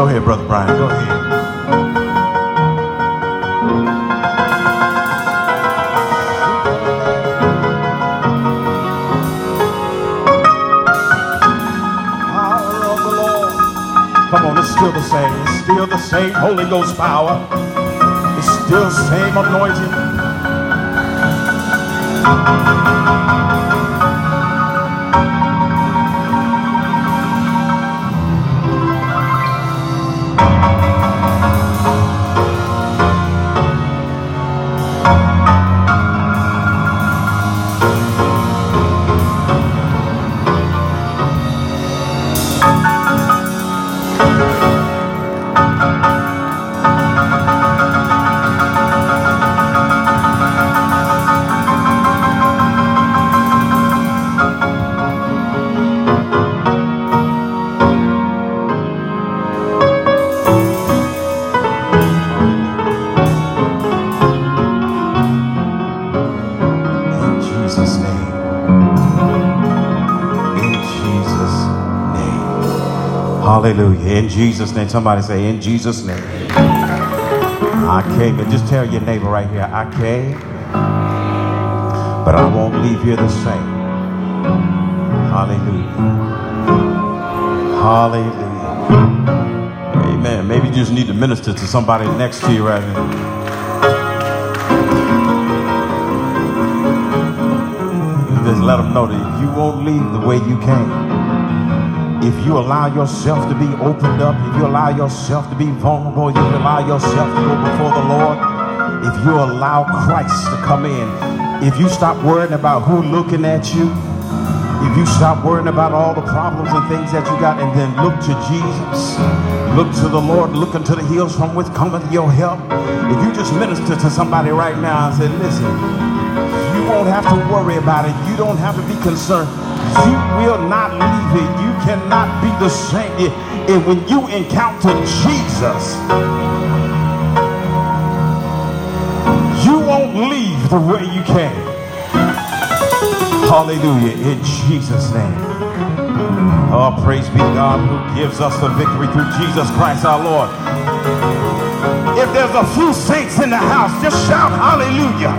Go ahead, Brother Brian. Go ahead. Come on, it's still the same. It's still the same Holy Ghost power. It's still the same anointing. Hallelujah. In Jesus' name. Somebody say, In Jesus' name. I came, and just tell your neighbor right here, I came, but I won't leave here the same. Hallelujah. Hallelujah. Amen. Maybe you just need to minister to somebody next to you right now. Just let them know that you won't leave the way you came. If you allow yourself to be opened up, if you allow yourself to be vulnerable, if you allow yourself to go before the Lord, if you allow Christ to come in, if you stop worrying about who looking at you, if you stop worrying about all the problems and things that you got and then look to Jesus, look to the Lord, look into the hills from which cometh your help. If you just minister to somebody right now and say, listen, you won't have to worry about it. You don't have to be concerned. You will not leave it. You cannot be the same. And when you encounter Jesus, you won't leave the way you came. Hallelujah. In Jesus' name. Oh, praise be God who gives us the victory through Jesus Christ our Lord. If there's a few saints in the house, just shout hallelujah.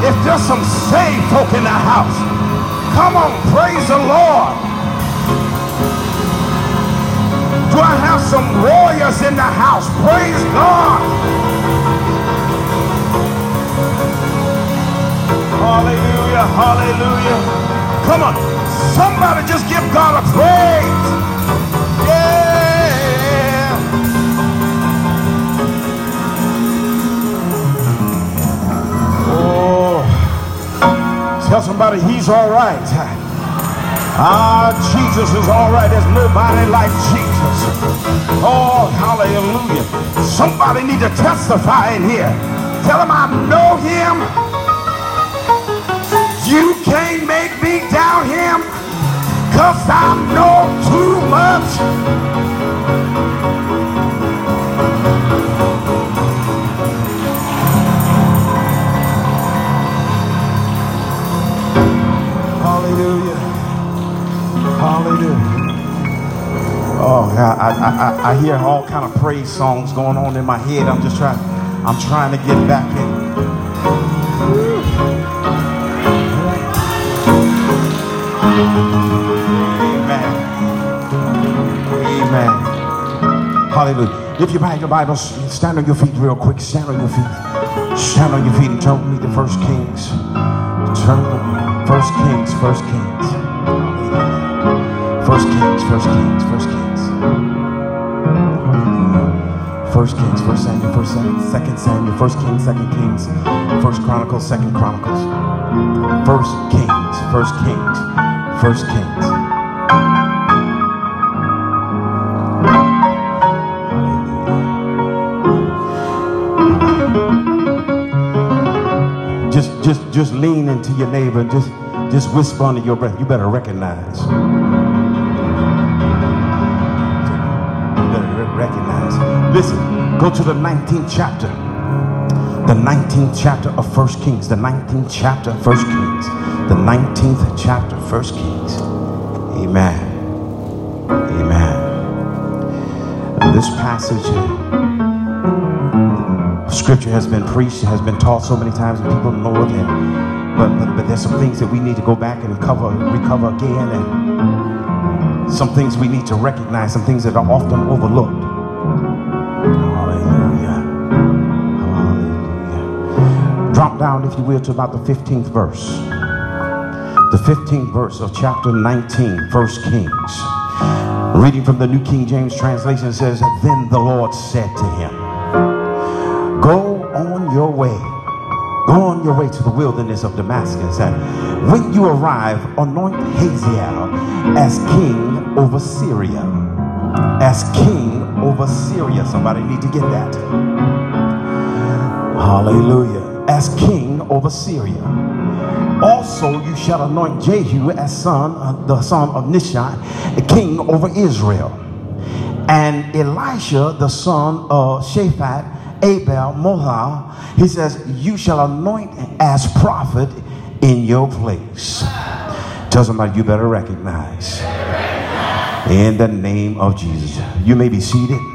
If there's some saved folk in the house, come on, praise the Lord. Do I have some warriors in the house? Praise God. Hallelujah, hallelujah. Come on, somebody just give God a praise. Tell somebody he's all right. Ah, Jesus is all right. There's nobody like Jesus. Oh, hallelujah. Somebody need to testify in here. Tell him I know him. You can't make me doubt him because I know too much. Hallelujah. Oh I, I, I, hear all kind of praise songs going on in my head. I'm just trying, I'm trying to get back in. Amen. Amen. Hallelujah. If you have your Bibles, stand on your feet real quick. Stand on your feet. Stand on your feet and turn with me to First Kings. Turn with me. First Kings. First Kings. First Kings. First Kings. First Kings. First Kings. First Samuel. First Samuel. Second Samuel. First Kings. Second Kings. First Chronicles. Second Chronicles. First Kings. First Kings. First Kings. Just, just, just lean into your neighbor just, just whisper under your breath. You better recognize. Listen, go to the 19th chapter. The 19th chapter of First Kings. The 19th chapter of First Kings. The 19th chapter of First Kings. Amen. Amen. This passage of scripture has been preached, has been taught so many times, and people know it. And, but, but, but there's some things that we need to go back and cover, recover again, and some things we need to recognize, some things that are often overlooked. Down, if you will, to about the 15th verse. The 15th verse of chapter 19, First Kings. Reading from the New King James translation says, Then the Lord said to him, Go on your way. Go on your way to the wilderness of Damascus. And when you arrive, anoint Hazael as king over Syria. As king over Syria. Somebody need to get that. Hallelujah. As king over Syria. Also, you shall anoint Jehu as son, uh, the son of Nishan, king over Israel. And Elisha, the son of Shaphat, Abel, Moha, he says, You shall anoint as prophet in your place. Tell somebody you better recognize. In the name of Jesus. You may be seated.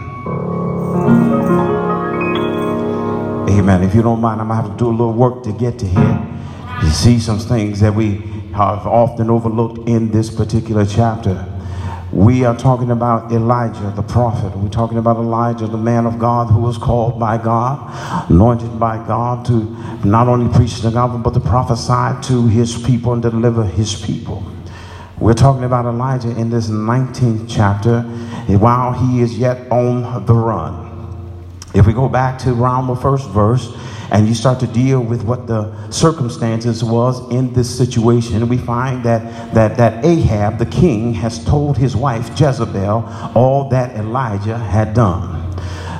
Amen. If you don't mind, I'm going to have to do a little work to get to here. You see some things that we have often overlooked in this particular chapter. We are talking about Elijah, the prophet. We're talking about Elijah, the man of God who was called by God, anointed by God to not only preach the gospel, but to prophesy to his people and deliver his people. We're talking about Elijah in this 19th chapter while he is yet on the run. If we go back to around the first verse, and you start to deal with what the circumstances was in this situation, we find that, that, that Ahab, the king, has told his wife Jezebel all that Elijah had done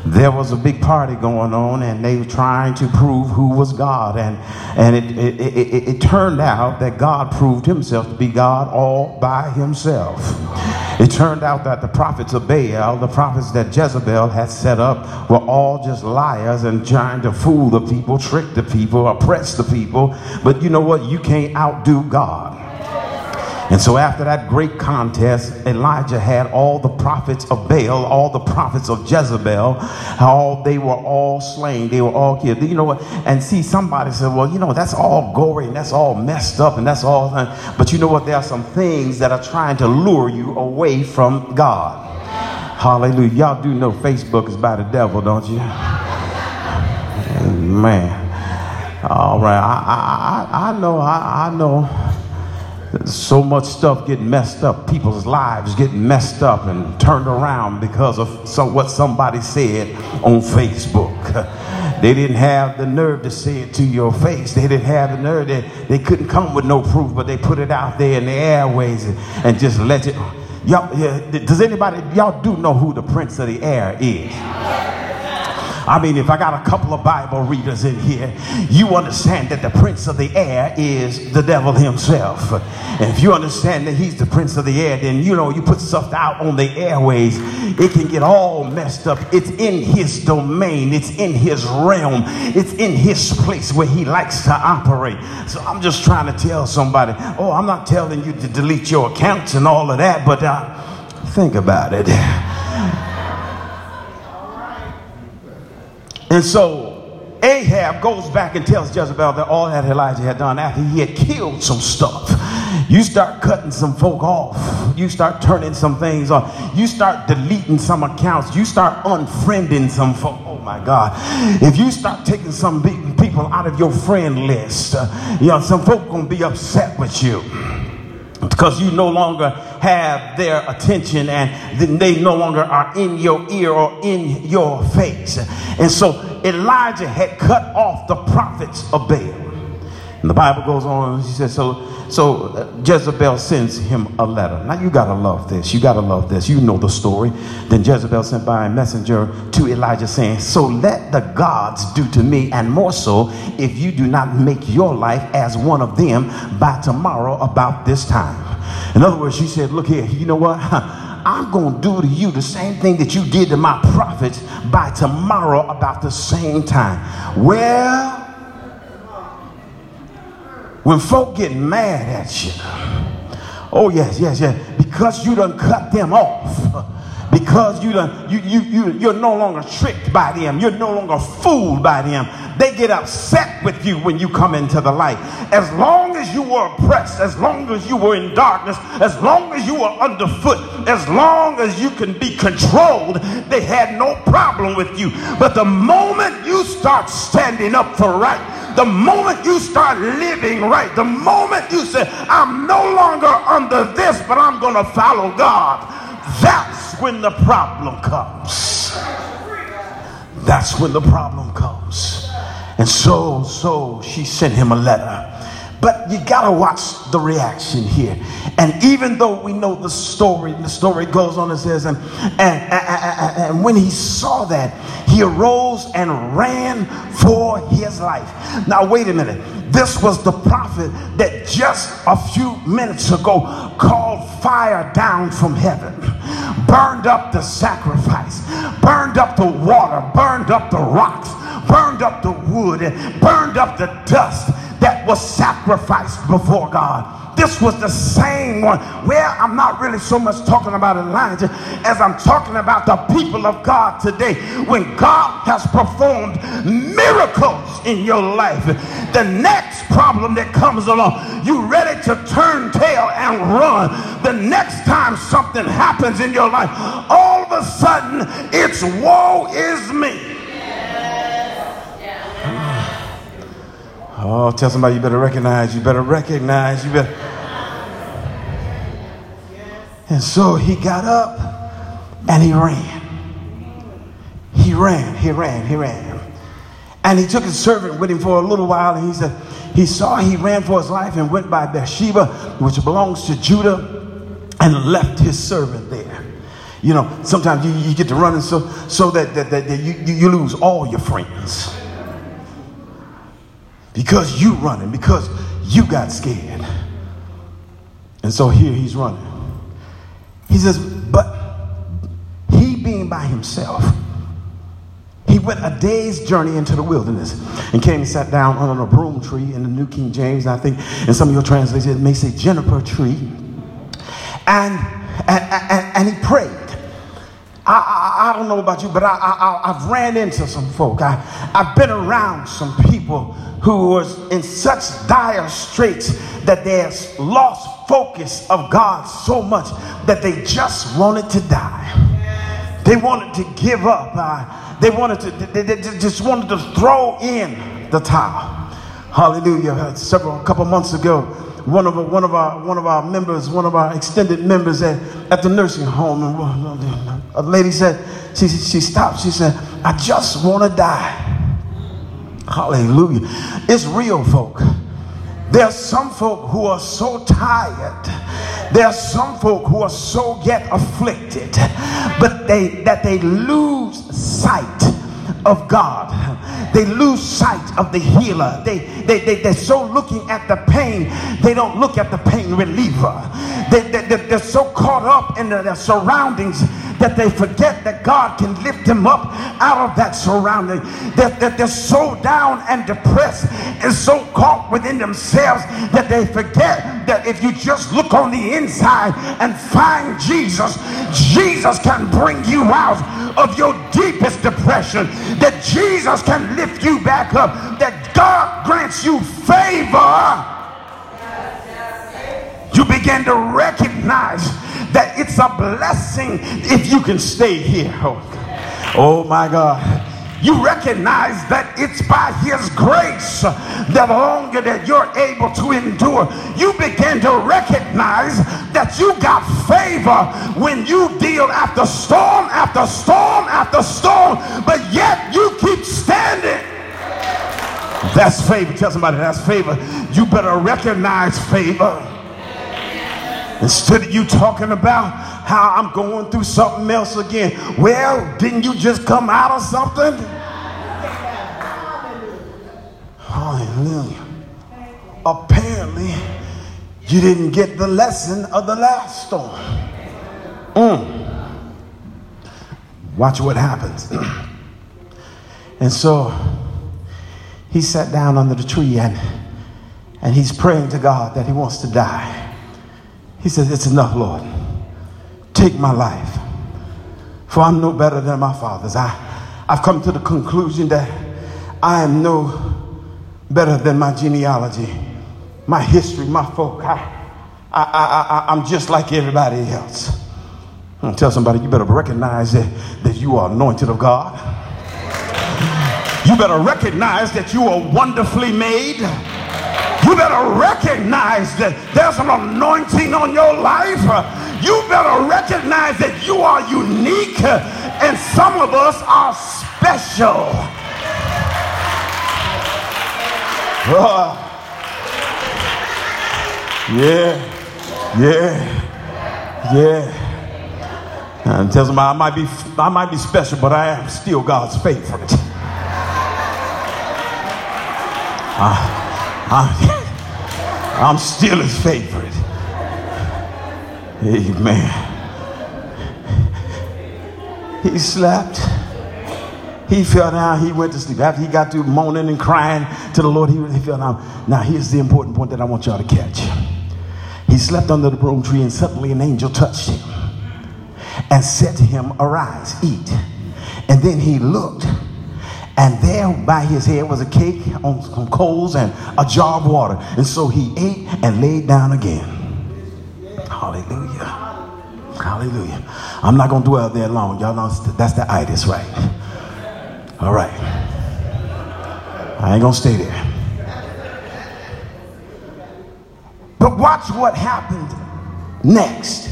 there was a big party going on and they were trying to prove who was God. And, and it, it, it, it, turned out that God proved himself to be God all by himself. It turned out that the prophets of Baal, the prophets that Jezebel had set up, were all just liars and trying to fool the people, trick the people, oppress the people. But you know what? You can't outdo God. And so after that great contest, Elijah had all the prophets of Baal, all the prophets of Jezebel, how they were all slain. They were all killed. You know what? And see, somebody said, well, you know, that's all gory and that's all messed up and that's all. But you know what? There are some things that are trying to lure you away from God. Hallelujah. Y'all do know Facebook is by the devil, don't you? Man. All right. I, I, I know. I, I know so much stuff getting messed up. People's lives getting messed up and turned around because of some, what somebody said on Facebook. They didn't have the nerve to say it to your face. They didn't have the nerve. They, they couldn't come with no proof, but they put it out there in the airways and, and just let it. Y'all, yeah, does anybody, y'all do know who the prince of the air is? I mean, if I got a couple of Bible readers in here, you understand that the prince of the air is the devil himself. And if you understand that he's the prince of the air, then you know you put stuff out on the airways, it can get all messed up. It's in his domain, it's in his realm, it's in his place where he likes to operate. So I'm just trying to tell somebody, oh, I'm not telling you to delete your accounts and all of that, but uh, think about it. And so Ahab goes back and tells Jezebel that all that Elijah had done after he had killed some stuff. You start cutting some folk off. You start turning some things off. You start deleting some accounts. You start unfriending some folk. Oh my God. If you start taking some people out of your friend list, uh, you know, some folk gonna be upset with you because you no longer have their attention and they no longer are in your ear or in your face. And so Elijah had cut off the prophets of Baal. And the Bible goes on, she says, so, so uh, Jezebel sends him a letter. Now you gotta love this. You gotta love this. You know the story. Then Jezebel sent by a messenger to Elijah saying, So let the gods do to me, and more so, if you do not make your life as one of them by tomorrow about this time. In other words, she said, Look here, you know what? I'm going to do to you the same thing that you did to my prophets by tomorrow about the same time. Well, when folk get mad at you, oh, yes, yes, yes, because you done cut them off because you, you, you, you, you're no longer tricked by them, you're no longer fooled by them. They get upset with you when you come into the light. As long as you were oppressed, as long as you were in darkness, as long as you were underfoot, as long as you can be controlled, they had no problem with you. But the moment you start standing up for right, the moment you start living right, the moment you say, I'm no longer under this, but I'm going to follow God, that's when the problem comes. That's when the problem comes. And so, so she sent him a letter. But you gotta watch the reaction here. And even though we know the story, the story goes on and says, and, and, and, when he saw that, he arose and ran for his life. Now, wait a minute. This was the prophet that just a few minutes ago called fire down from heaven, burned up the sacrifice, burned up the water, burned up the rocks, burned up the wood, burned up the dust that was sacrificed before God. This was the same one. Well, I'm not really so much talking about Elijah as I'm talking about the people of God today. When God has performed miracles in your life, the next problem that comes along, you ready to turn tail and run. The next time something happens in your life, all of a sudden it's woe is me. Oh, tell somebody you better recognize, you better recognize, you better. And so he got up and he ran. He ran, he ran, he ran. And he took his servant with him for a little while and he said, he saw he ran for his life and went by Beersheba, which belongs to Judah, and left his servant there. You know, sometimes you, you get to running so, so that, that, that, that you, you lose all your friends because you running, because you got scared. And so here he's running. He says, but he being by himself, he went a day's journey into the wilderness and came and sat down under a broom tree in the New King James. I think in some of your translations it may say juniper tree. And, and, and, and he prayed. I, I, I, don't know about you, but I, I, I've ran into some folk. I, I've been around some people who was in such dire straits that they have lost focus of God so much that they just wanted to die. They wanted to give up. Uh, they wanted to, they, they just wanted to throw in the towel. Hallelujah. Several, a couple months ago, one of, our, one, of our, one of our members, one of our extended members at, at the nursing home, And a lady said, she, she stopped. She said, I just want to die. Hallelujah. It's real folk. There's some folk who are so tired. There's some folk who are so yet afflicted, but they that they lose sight of God. They lose sight of the healer. They, they, they, they're so looking at the pain, they don't look at the pain reliever. They, they, they're so caught up in their surroundings that they forget that God can lift them up out of that surrounding. That, that they're so down and depressed and so caught within themselves that they forget that if you just look on the inside and find Jesus, Jesus can bring you out of your deepest depression. That Jesus can lift you back up. That God grants you favor you begin to recognize that it's a blessing if you can stay here. Oh, oh my God. You recognize that it's by his grace that longer that you're able to endure. You begin to recognize that you got favor when you deal after storm after storm after storm but yet you keep standing. That's favor. Tell somebody that's favor. You better recognize favor Instead of you talking about how I'm going through something else again. Well, didn't you just come out of something? Hallelujah. Apparently, you didn't get the lesson of the last storm. Mm. Watch what happens. and so he sat down under the tree and, and he's praying to God that he wants to die. He says, It's enough, Lord. Take my life. For I'm no better than my fathers. I, I've come to the conclusion that I am no better than my genealogy, my history, my folk. I, I, I, I, am just like everybody else. I'm tell somebody, you better recognize that, that you are anointed of God. You better recognize that you are wonderfully made. You better recognize that there's an anointing on your life. You better recognize that you are unique and some of us are special. Uh, yeah, yeah, yeah. And tells him I might be I might be special, but I am still God's favorite. I, I, I'm still his favorite. Amen. He slept. He fell down. He went to sleep. After he got through moaning and crying to the Lord, he, he fell down. Now, here's the important point that I want y'all to catch. He slept under the broom tree, and suddenly an angel touched him and said to him, Arise, eat. And then he looked, and there by his head was a cake on some coals and a jar of water. And so he ate and laid down again. Hallelujah. Hallelujah. I'm not going to dwell there long. Y'all know that's the itis, right? All right. I ain't going to stay there. But watch what happened next.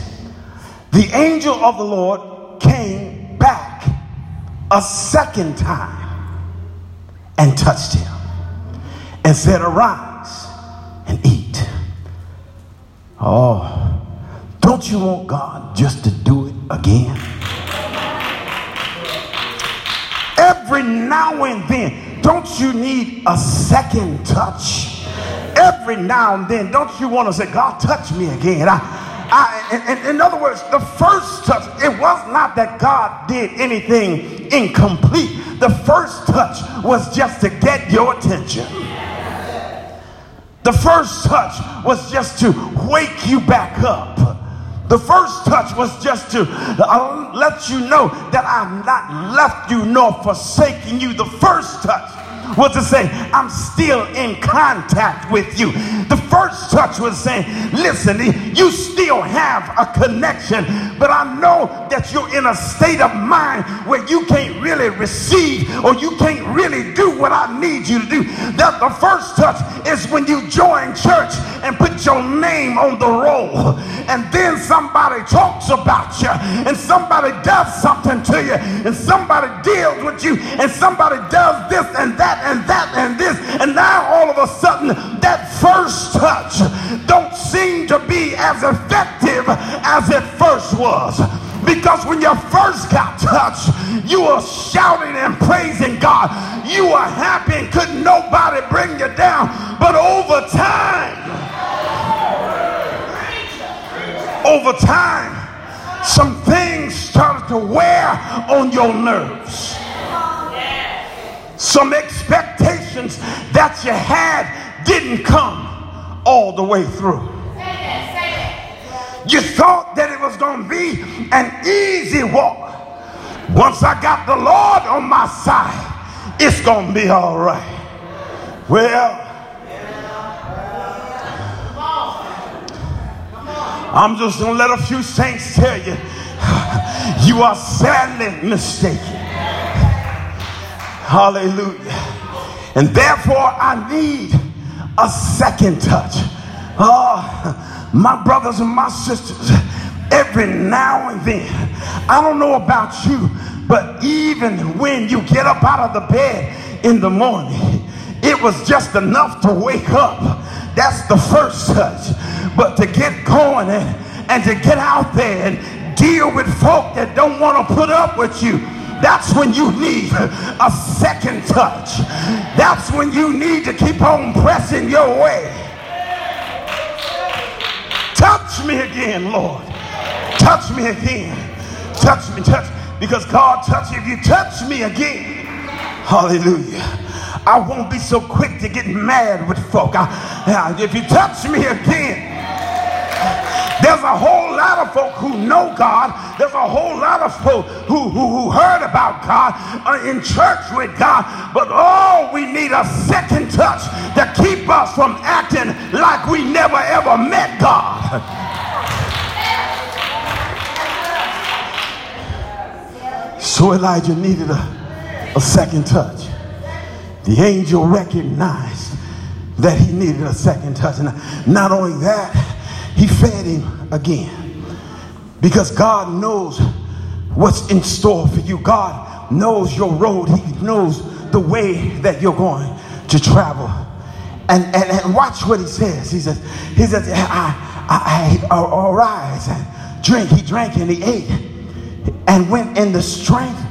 The angel of the Lord came back a second time and touched him and said, Arise and eat. Oh, don't you want God just to do it again? Every now and then, don't you need a second touch? Every now and then, don't you want to say, God, touch me again? I, I, in, in, other words, the first touch, it was not that God did anything incomplete. The first touch was just to get your attention. The first touch was just to wake you back up. The first touch was just to uh, let you know that I've not left you nor forsaken you. The first touch was to say, I'm still in contact with you. The first touch was saying, listen, you still have a connection, but I know that you're in a state of mind where you can't really receive or you can't really do what I need you to do. That the first touch is when you join church and put your name on the roll, and then somebody talks about you, and somebody does something to you, and somebody deals with you, and somebody does this and that and that and this, and now all of a sudden that first touch don't seem to be as effective as it first was. Because when you first got touched, you were shouting and praising God. You were happy and couldn't nobody bring you down. But over time, over time, some things started to wear on your nerves. Some expectations that you had didn't come all the way through. You thought that it was going to be an easy walk. Once I got the Lord on my side, it's going to be all right. Well, I'm just going to let a few saints tell you you are sadly mistaken. Hallelujah. And therefore, I need a second touch. Oh, my brothers and my sisters, every now and then, I don't know about you, but even when you get up out of the bed in the morning, it was just enough to wake up. That's the first touch. But to get going and, and to get out there and deal with folk that don't want to put up with you, that's when you need a second touch. That's when you need to keep on pressing your way. Touch me again, Lord. Touch me again. Touch me, touch. Because God touch. If you touch me again, hallelujah. I won't be so quick to get mad with folk. I, if you touch me again, There's a whole lot of folk who know God. There's a whole lot of folk who, who, who heard about God, are in church with God. But oh, we need a second touch to keep us from acting like we never ever met God. So Elijah needed a, a second touch. The angel recognized that he needed a second touch. And not only that, he fed him again. Because God knows what's in store for you. God knows your road. He knows the way that you're going to travel. And, and, and watch what he says. He says, he says, I, I, I arise and drink. He drank and he ate and went in the strength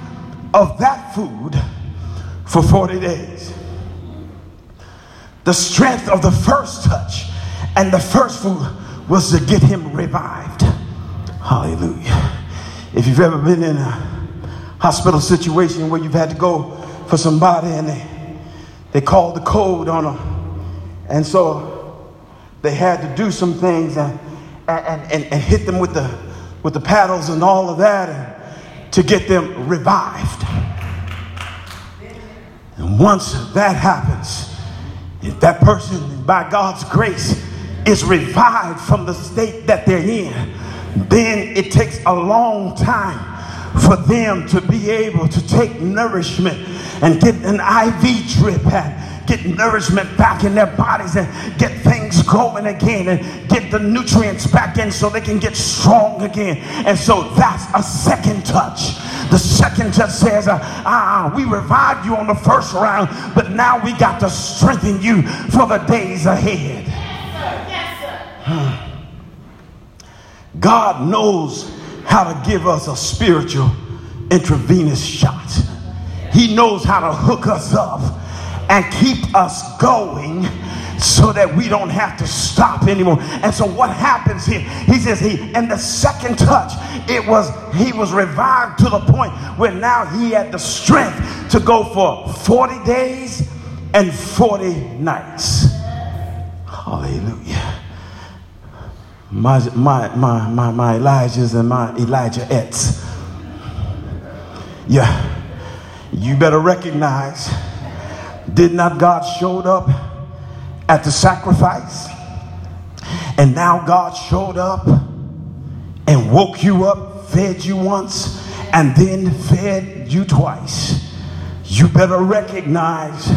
of that food for 40 days. The strength of the first touch and the first food was to get him revived. Hallelujah. If you've ever been in a hospital situation where you've had to go for somebody and they, they called the code on them, and so they had to do some things and, and, and, and hit them with the, with the paddles and all of that to get them revived. And once that happens, if that person, by God's grace, is revived from the state that they're in, then it takes a long time for them to be able to take nourishment and get an IV drip and get nourishment back in their bodies and get things going again and get the nutrients back in so they can get strong again. And so that's a second touch. The second touch says, uh, ah, we revived you on the first round, but now we got to strengthen you for the days ahead. Yes, sir. Yes, sir. God knows how to give us a spiritual intravenous shot. He knows how to hook us up and keep us going so that we don't have to stop anymore. And so what happens here? He says he in the second touch, it was he was revived to the point where now he had the strength to go for 40 days and 40 nights. Hallelujah. My my my my, my Elijahs and my Elijah Ets. Yeah. You better recognize did not God showed up at the sacrifice? And now God showed up and woke you up, fed you once, and then fed you twice. You better recognize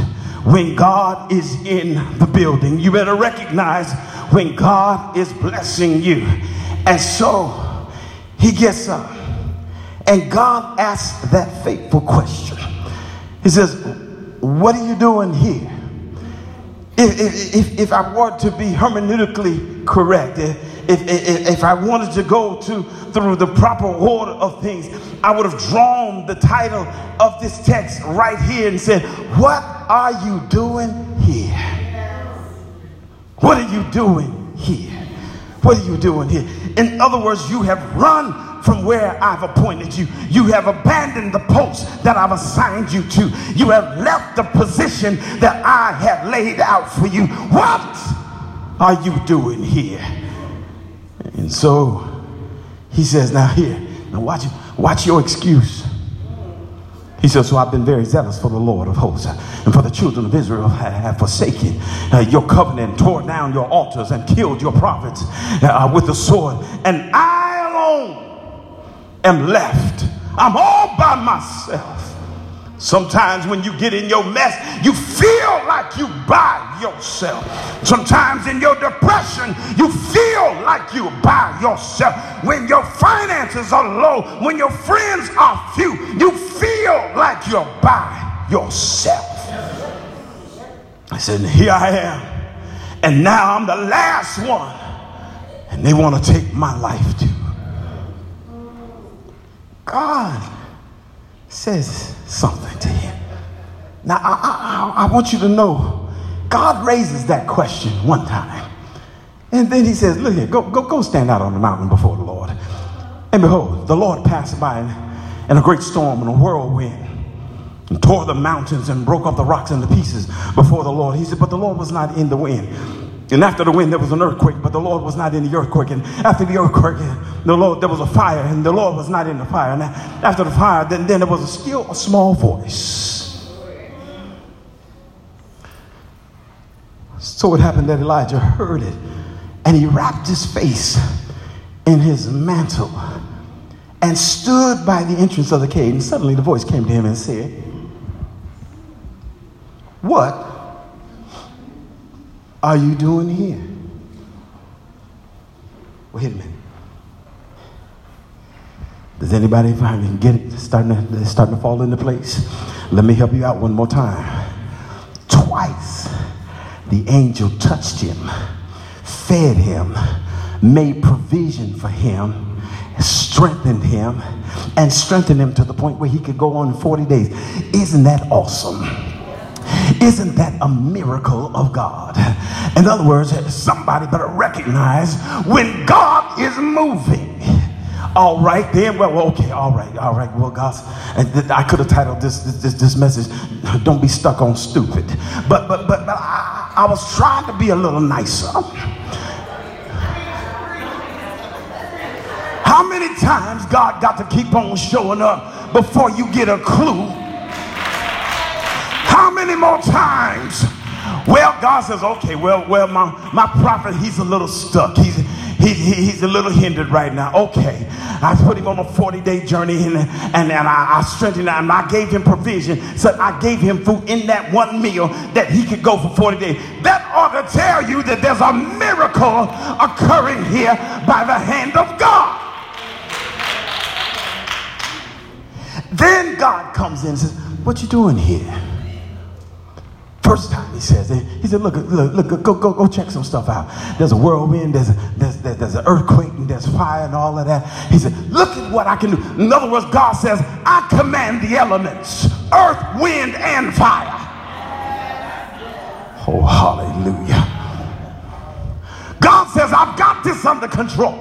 when God is in the building. You better recognize when God is blessing you. And so he gets up and God asks that fateful question. He says, What are you doing here? If, if, if I were to be hermeneutically correct, if, if, if I wanted to go to through the proper order of things, I would have drawn the title of this text right here and said, What are you doing here? What are you doing here? What are you doing here? In other words, you have run from where I've appointed you. You have abandoned the post that I've assigned you to. You have left the position that I have laid out for you. What are you doing here? And so he says, Now here, now watch, watch your excuse. He says, So I've been very zealous for the Lord of hosts, and for the children of Israel have forsaken uh, your covenant, tore down your altars, and killed your prophets uh, with the sword. And I alone am left. I'm all by myself. Sometimes when you get in your mess, you feel like you by yourself. Sometimes in your depression, you feel like you by yourself. When your finances are low, when your friends are few, you feel like you're by yourself. I said, Here I am. And now I'm the last one. And they want to take my life too. God says something to him. Now, I, I, I want you to know, God raises that question one time. And then he says, Look here, go, go, go stand out on the mountain before the Lord. And behold, the Lord passed by in, in a great storm and a whirlwind and tore the mountains and broke up the rocks into pieces before the Lord. He said, But the Lord was not in the wind. And after the wind, there was an earthquake, but the Lord was not in the earthquake. And after the earthquake, the Lord, there was a fire, and the Lord was not in the fire. And after the fire, then, then there was a still a small voice. So it happened that Elijah heard it, and he wrapped his face in his mantle and stood by the entrance of the cave. And suddenly the voice came to him and said, What are you doing here? Wait a minute. Does anybody finally get it? It's starting to, it's starting to fall into place. Let me help you out one more time. Twice the angel touched him, fed him, made provision for him, strengthened him, and strengthened him to the point where he could go on 40 days. Isn't that awesome? Isn't that a miracle of God? In other words, somebody better recognize when God is moving. All right, then. Well, okay, all right, all right. Well, God, And I could have titled this, this this message, "Don't be stuck on stupid," but but but, but I, I was trying to be a little nicer. How many times God got to keep on showing up before you get a clue many more times? Well, God says, okay, well, well, my, my prophet, he's a little stuck. He's, he, he, he's a little hindered right now. Okay. I put him on a 40 day journey and, and, and I, I strengthened him I gave him provision. So I gave him food in that one meal that he could go for 40 days. That ought to tell you that there's a miracle occurring here by the hand of God. Then God comes in and says, What you doing here? First time he says it, he said, look, look, look, go, go, go check some stuff out. There's a whirlwind, there's, a, there's, there's an earthquake, and there's fire and all of that. He said, look at what I can do. In other words, God says, I command the elements, earth, wind, and fire. Oh, hallelujah. God says, I've got this under control.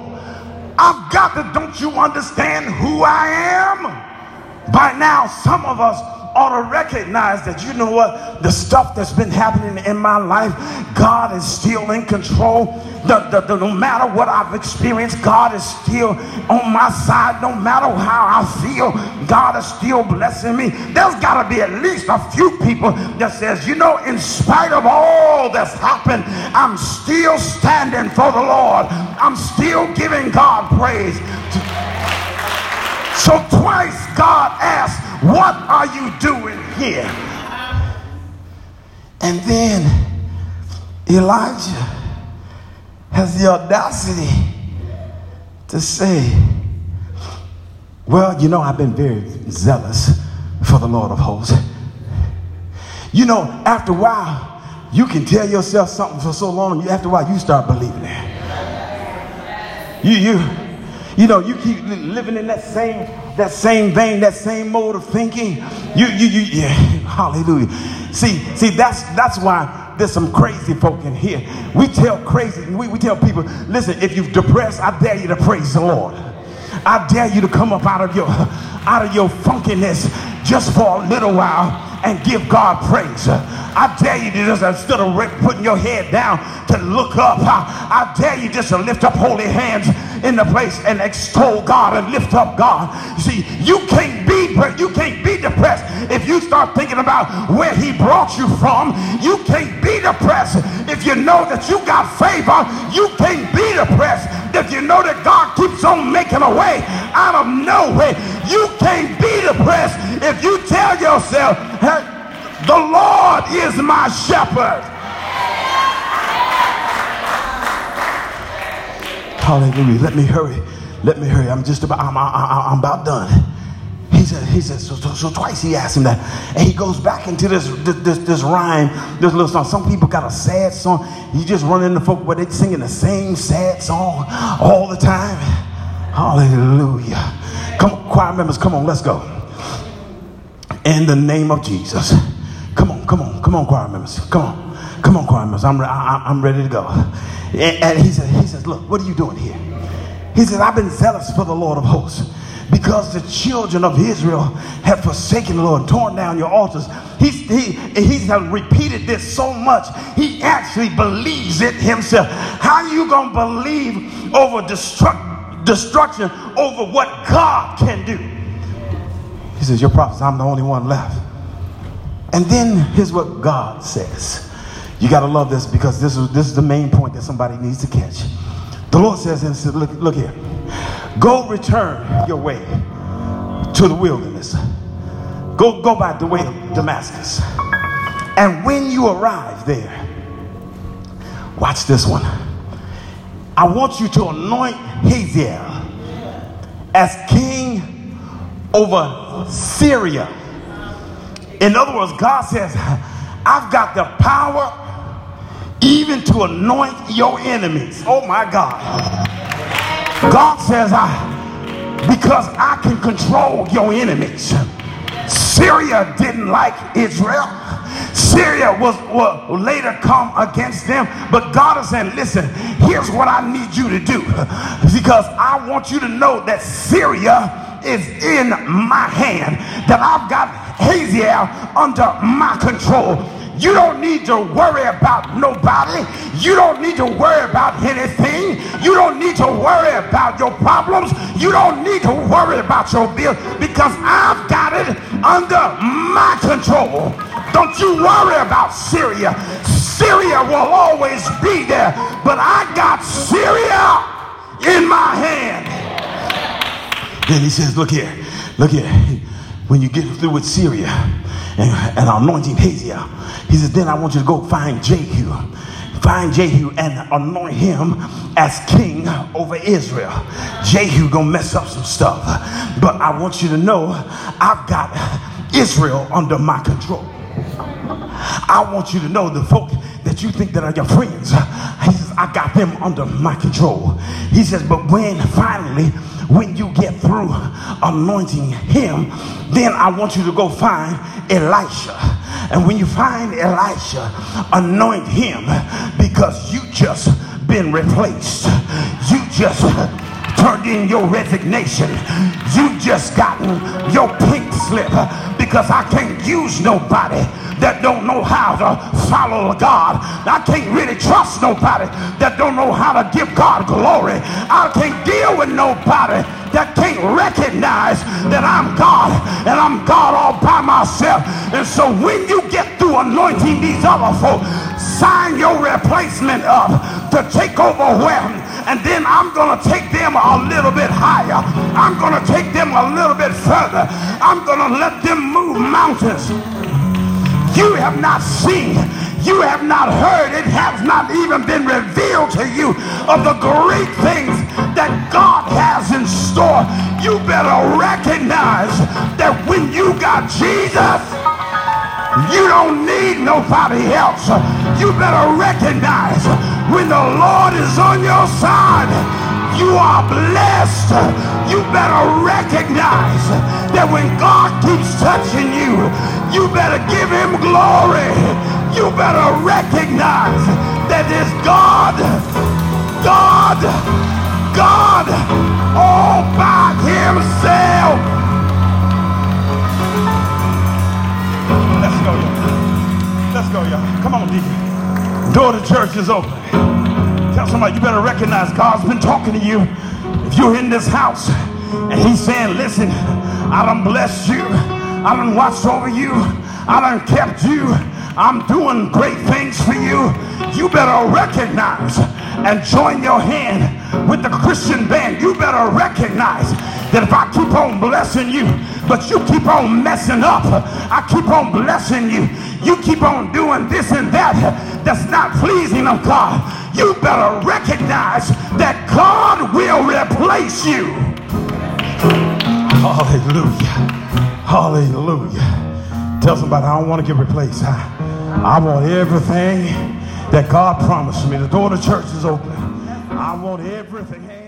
I've got to, don't you understand who I am? By now, some of us ought to recognize that you know what the stuff that's been happening in my life god is still in control. The, the, the, no matter what i've experienced god is still on my side. No matter how i feel god is still blessing me. There's got to be at least a few people that says you know in spite of all that's happened i'm still standing for the lord. I'm still giving god praise. So twice god asked what are you doing here? And then Elijah has the audacity to say, Well, you know, I've been very zealous for the Lord of hosts. You know, after a while, you can tell yourself something for so long, you after a while, you start believing it. You, you, you know, you keep living in that same that same vein, that same mode of thinking. You, you, you, yeah, hallelujah. See, see, that's that's why there's some crazy folk in here. We tell crazy, we, we tell people, listen, if you're depressed, I dare you to praise the Lord. I dare you to come up out of your out of your funkiness just for a little while and give God praise. I dare you to just instead of putting your head down to look up, I, I dare you just to lift up holy hands in the place and extol God and lift up God. See, you can't be you can't be depressed if you start thinking about where He brought you from. You can't be depressed if you know that you got favor. You can't be depressed if you know that God keeps on making a way out of nowhere. You can't be depressed if you tell yourself, hey, the Lord is my shepherd. Hallelujah. Let me hurry. Let me hurry. I'm just about, I'm, I, am about done. He said, he said so, so, so, twice he asked him that. And he goes back into this, this, this rhyme, this little song. Some people got a sad song. You just run into folk where they singing the same sad song all the time. Hallelujah. Come on, choir members, come on, let's go. In the name of Jesus. Come on, come on, come on, choir members. Come on. Come on, choir. I'm, I, I'm ready to go. And, and he said, he says, look, what are you doing here? He says, I've been zealous for the Lord of hosts. because the children of Israel have forsaken the Lord, torn down your altars. He's, he, he has repeated this so much, he actually believes it himself. How are you going to believe over destruct, destruction over what God can do? He says, Your prophets, I'm the only one left. And then here's what God says. You got to love this because this is, this is the main point that somebody needs to catch. The Lord says, and says, look, look here. Go return your way to the wilderness. Go, go by the way of Damascus. And when you arrive there, watch this one. I want you to anoint Hazael as king over Syria. In other words, God says, I've got the power even to anoint your enemies. Oh my God. God says, I because I can control your enemies. Syria didn't like Israel. Syria was will later come against them, but God is saying, listen, here's what I need you to do because I want you to know that Syria is in my hand, that I've got Hazael under my control. You don't need to worry about nobody. You don't need to worry about anything. You don't need to worry about your problems. You don't need to worry about your bills because I've got it under my control. Don't you worry about Syria. Syria will always be there, but I got Syria in my hand. Then he says, Look here, look here. When you get through with Syria and, and anointing Hazael, he says, Then I want you to go find Jehu. Find Jehu and anoint him as king over Israel. Jehu gonna mess up some stuff, but I want you to know I've got Israel under my control. I want you to know the folk that you think that are your friends. He says, I got them under my control. He says, but when finally when you get through anointing him, then I want you to go find Elisha. And when you find Elisha, anoint him because you just been replaced. You just turned in your resignation. You just gotten your pink slip because I can't use nobody that don't know how to follow God. I can't really trust nobody that don't know how to give God glory. I can't deal with nobody that can't recognize that I'm God and I'm God all by myself. And so when you get through anointing these other folks, sign your replacement up to take over where and then I'm going to take them a little bit higher. I'm going to take them a little bit further. I'm going to let them move mountains you have not seen, you have not heard, it has not even been revealed to you of the great things that God has in store. You better recognize that when you got Jesus, you don't need nobody else. You better recognize when the Lord is on your side, you are blessed. You better recognize that when God keeps touching you, you better give him glory. You better recognize that it's God, Door to church is open. Tell somebody you better recognize God's been talking to you. If you're in this house and he's saying, listen, I done blessed you. I done watched over you. I done kept you. I'm doing great things for you. You better recognize and join your hand with the Christian band. You better recognize that if I keep on blessing you, but you keep on messing up, I keep on blessing you. You keep on doing this and that that's not pleasing of God. You better recognize that God will replace you. Hallelujah. Hallelujah. Tell somebody I don't want to get replaced. I, I want everything that God promised me. The door of the church is open. I want everything.